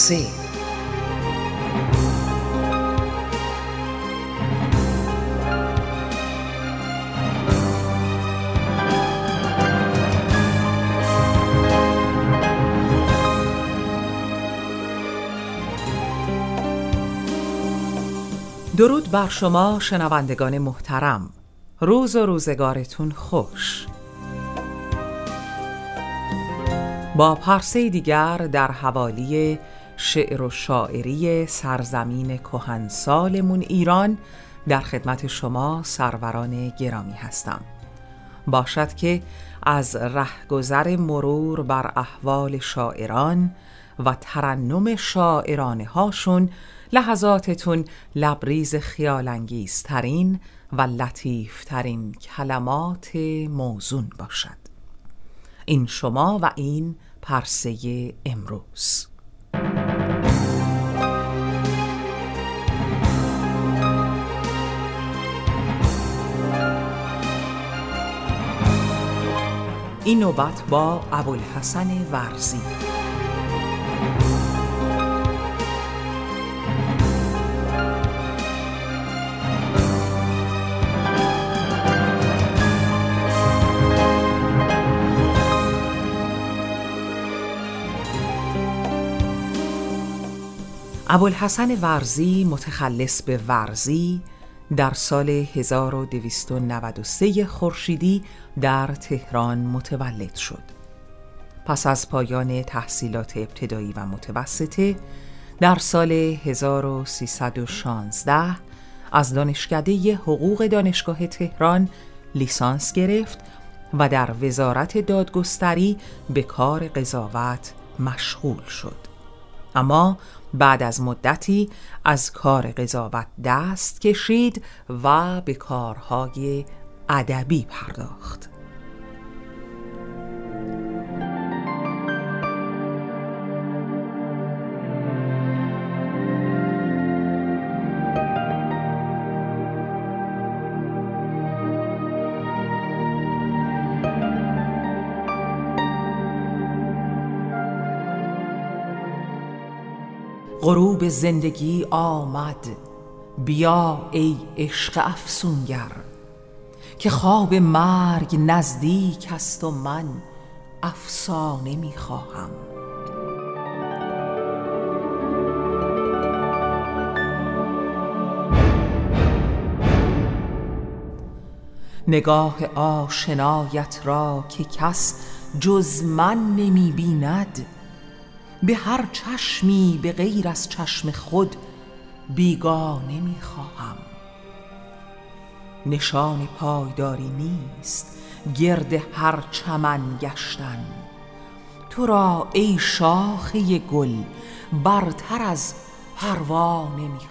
پرسه درود بر شما شنوندگان محترم. روز و روزگارتون خوش. با پرسه دیگر در حوالی شعر و شاعری سرزمین کهنسالمون ایران در خدمت شما سروران گرامی هستم. باشد که از رهگذر مرور بر احوال شاعران و ترنم شاعرانه هاشون لحظاتتون لبریز خیالانگیزترین و لطیفترین کلمات موزون باشد. این شما و این پرسه امروز. این نوبت با ابوالحسن ورزی. ابوالحسن ورزی متخلص به ورزی در سال 1293 خورشیدی در تهران متولد شد. پس از پایان تحصیلات ابتدایی و متوسطه در سال 1316 از دانشکده حقوق دانشگاه تهران لیسانس گرفت و در وزارت دادگستری به کار قضاوت مشغول شد. اما بعد از مدتی از کار قضاوت دست کشید و به کارهای ادبی پرداخت. غروب زندگی آمد. بیا ای عشق افسونگر. که خواب مرگ نزدیک است و من افسانه می خواهم. نگاه آشنایت را که کس جز من نمی بیند به هر چشمی به غیر از چشم خود بیگانه می خواهم. نشان پایداری نیست گرد هر چمن گشتن. تو را ای شاخه گل برتر از پروانه می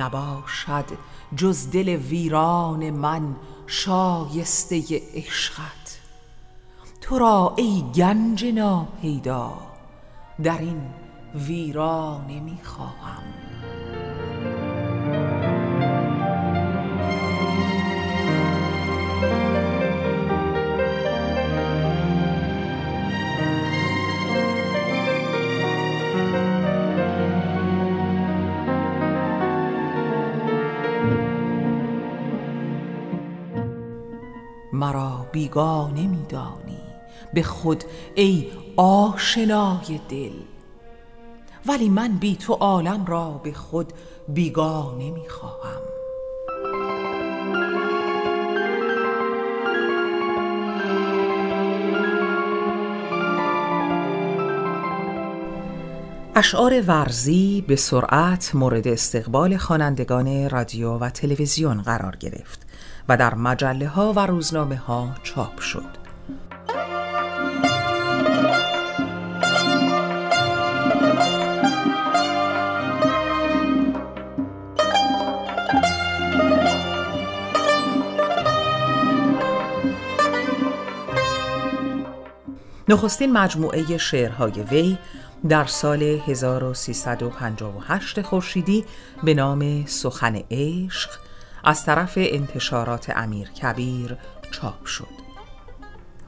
نباشد جز دل ویران من شایسته عشقت. تو را ای گنج ناپیدا در این ویرانه می مرا بیگانه می دانی. به خود ای آشنای دل. ولی من بی تو عالم را به خود بیگانه می خواهم. اشعار ورزی به سرعت مورد استقبال خوانندگان رادیو و تلویزیون قرار گرفت. و در مجله ها و روزنامه ها چاپ شد. نخستین مجموعه شعرهای وی در سال 1358 خورشیدی به نام سخن عشق از طرف انتشارات امیر کبیر چاپ شد.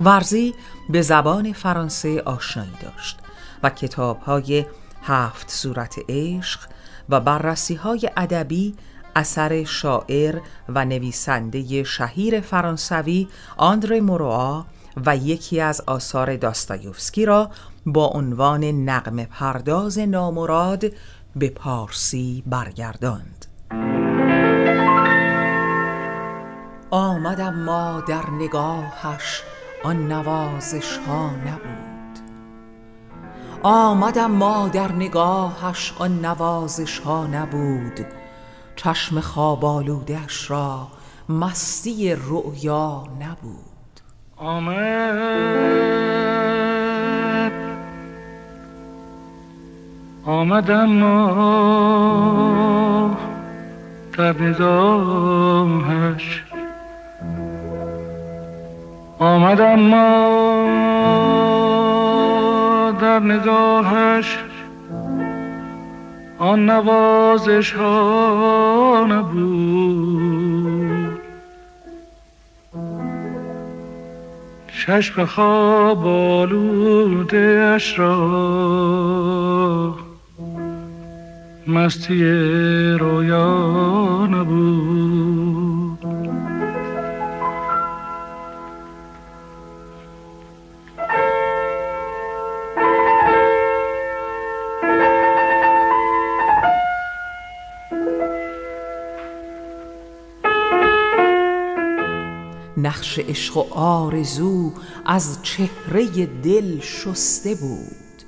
ورزی به زبان فرانسه آشنایی داشت و کتابهای هفت صورت عشق و بررسی های ادبی اثر شاعر و نویسنده شهیر فرانسوی آندره موروا و یکی از آثار داستایوفسکی را با عنوان نقم پرداز نامراد به پارسی برگرداند. آمدم ما در نگاهش آن نوازش ها نبود. آمدم ما در نگاهش آن نوازش ها نبود. چشم خواب آلودش را مستی رؤیا نبود. آمد. آمدم ما در نگاهش آمدم ما در نگاهش. آن نوازش ها نبود. چشم خواب آلوده اش را مستی رویا نبود. نقش عشق و آرزو از چهره دل شسته بود.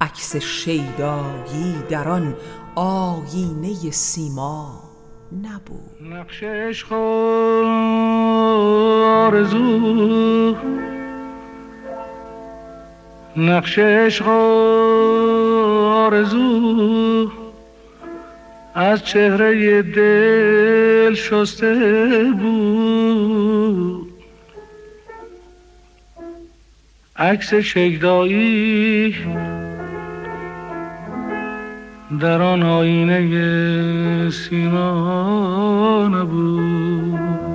عکس شیدایی در آن آیینه سیما نبود. نقش عشق و آرزو. نقش عشق و آرزو. از چهره دل شسته بود. عکس شیدایی در آن آینه سیما نبود.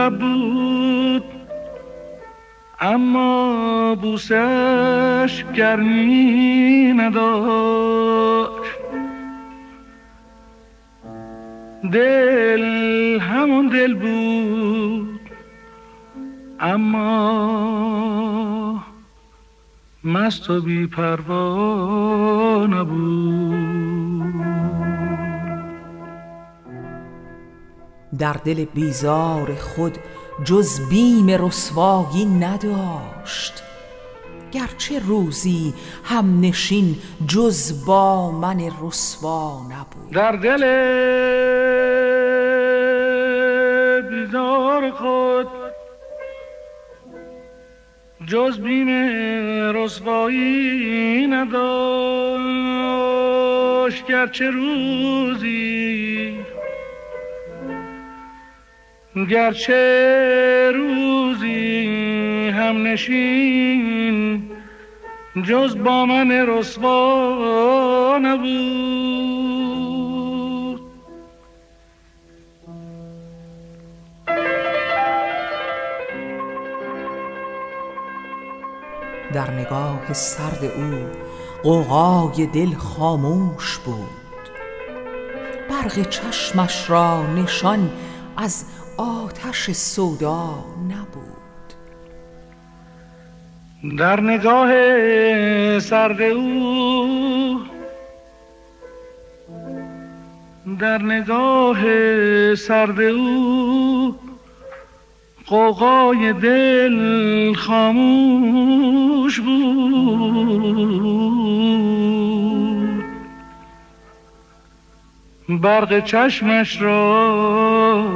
همون لب بود اما بوسش گرمی نداشت. دل همون دل بود. اما مست و بی پروا نبود. در دل بیزار خود جز بیم رسوایی نداشت. گرچه روزی هم نشین جز با من رسوا نبود. در دل بیزار خود جز بیم رسوایی نداشت. گرچه روزی گرچه روزی هم نشین جز با من رسوا نبود. در نگاه سرد او قوقای دل خاموش بود. برق چشمش را نشان از آتش سودا نبود. در نگاه سرد او در نگاه سرد او قوقای دل خاموش بود. برق چشمش را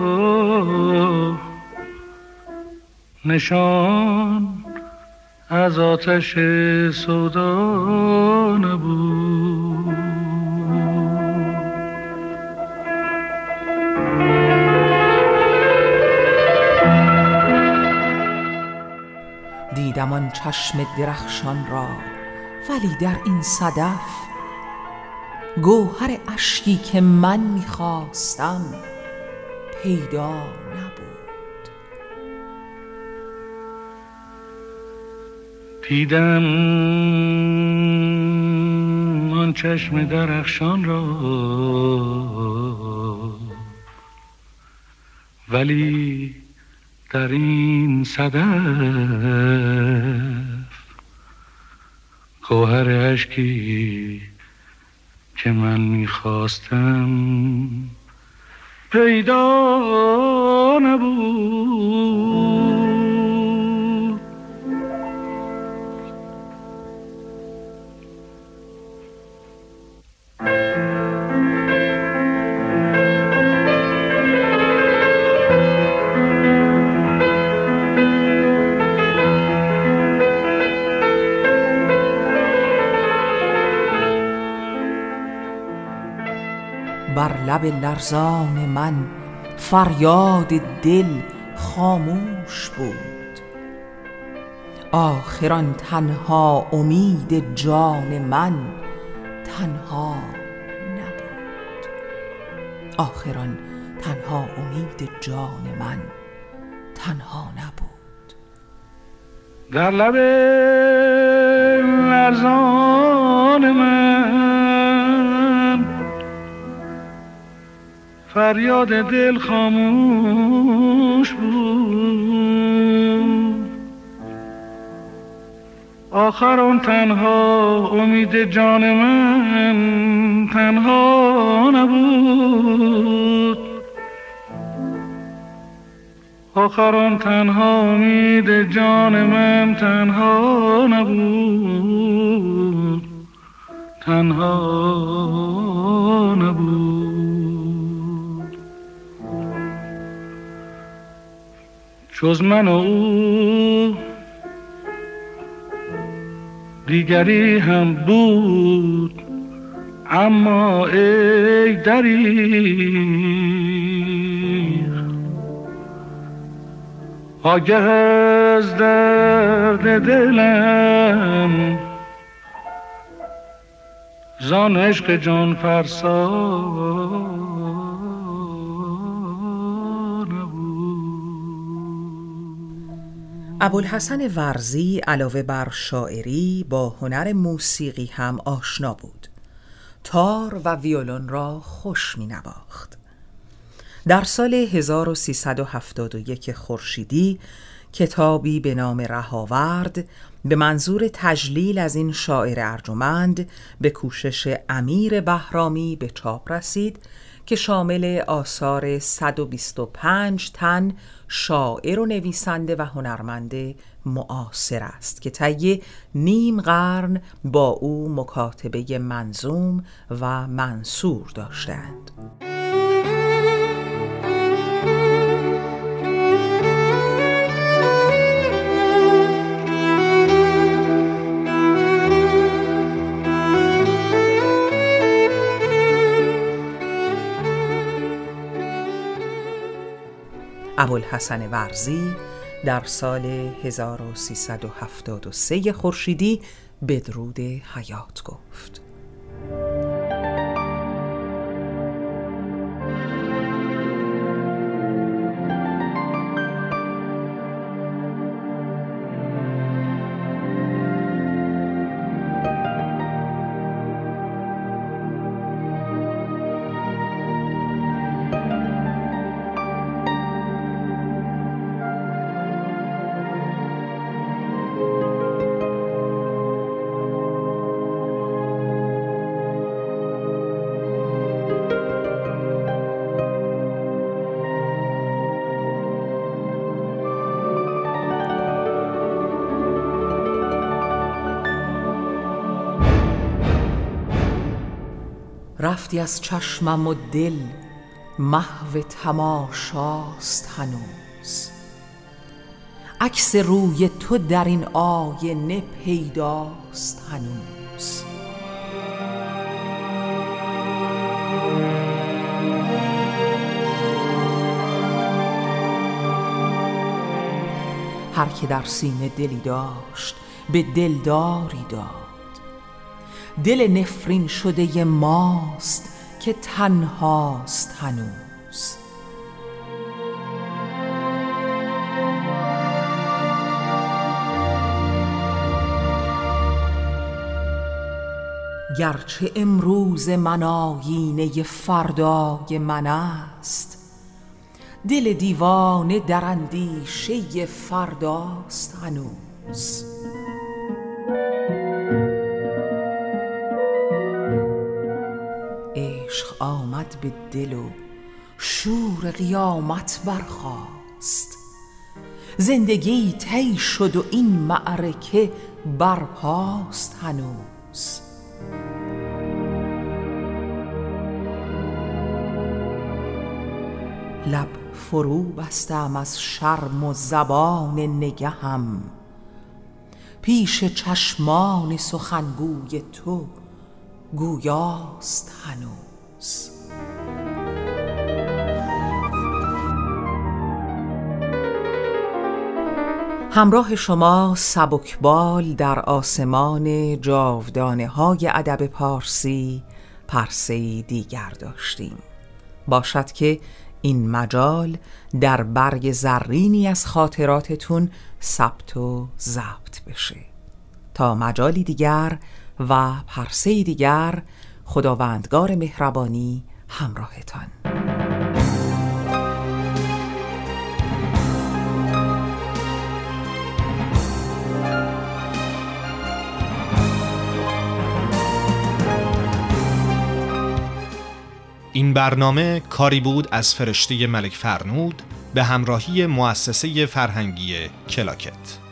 نشان از آتش سودا نبود دیدم آن چشم درخشان را ولی در این صدف گوهر اشکی که من می‌خواستم پیدا دیدم آن چشم درخشان را. ولی در این صدف گوهر عشقی که من می‌خواستم پیدا نبود. لب لرزان من فریاد دل خاموش بود. آخران تنها امید جان من تنها نبود. آخران تنها امید جان من تنها نبود. در لب لرزان من فریاد دل خاموش بود. آخر اون تنها امید جان من تنها نبود. آخر آن تنها امید جان من تنها نبود. تنها نبود. جز من و او. دیگری هم بود اما ای دریغ آگه از درد دلم. زان عشق جان فرسا. ابوالحسن ورزی علاوه بر شاعری با هنر موسیقی هم آشنا بود. تار و ویولون را خوش می نواخت در سال 1371 خورشیدی کتابی به نام رهاورد به منظور تجلیل از این شاعر ارجمند به کوشش امیر بهرامی به چاپ رسید که شامل آثار 125 تن شاعر و نویسنده و هنرمند معاصر است که طی نیم قرن با او مکاتبه منظوم و منصور داشتند. ابوالحسن ورزی در سال 1373 خورشیدی بدرود حیات گفت. نرفتی از چشمم و دل محو تماشاست هنوز. عکس روی تو در این آینه پیداست هنوز. هر که در سینه دلی داشت به دلداری داد. دل نفرین شده ماست که تنهاست هنوز. گرچه امروز من آیینه فردای من است دل دیوانه در اندیشه فرداست هنوز. آمد به دل و شور قیامت برخاست. زندگی طی شد و این معرکه برپاست هنوز. لب فرو بستم از شرم و زبان نگهم. پیش چشمان سخنگوی تو گویاست هنوز. همراه شما سبکبال در آسمان جاودانه های ادب پارسی پرسه دیگر داشتیم. باشد که این مجال در برگ زرینی از خاطراتتون ثبت و ضبط بشه. تا مجالی دیگر و پرسه دیگر خداوندگار مهربانی همراهتان. این برنامه کاری بود از فرشته ملک فرنود به همراهی مؤسسه فرهنگی کلاکت.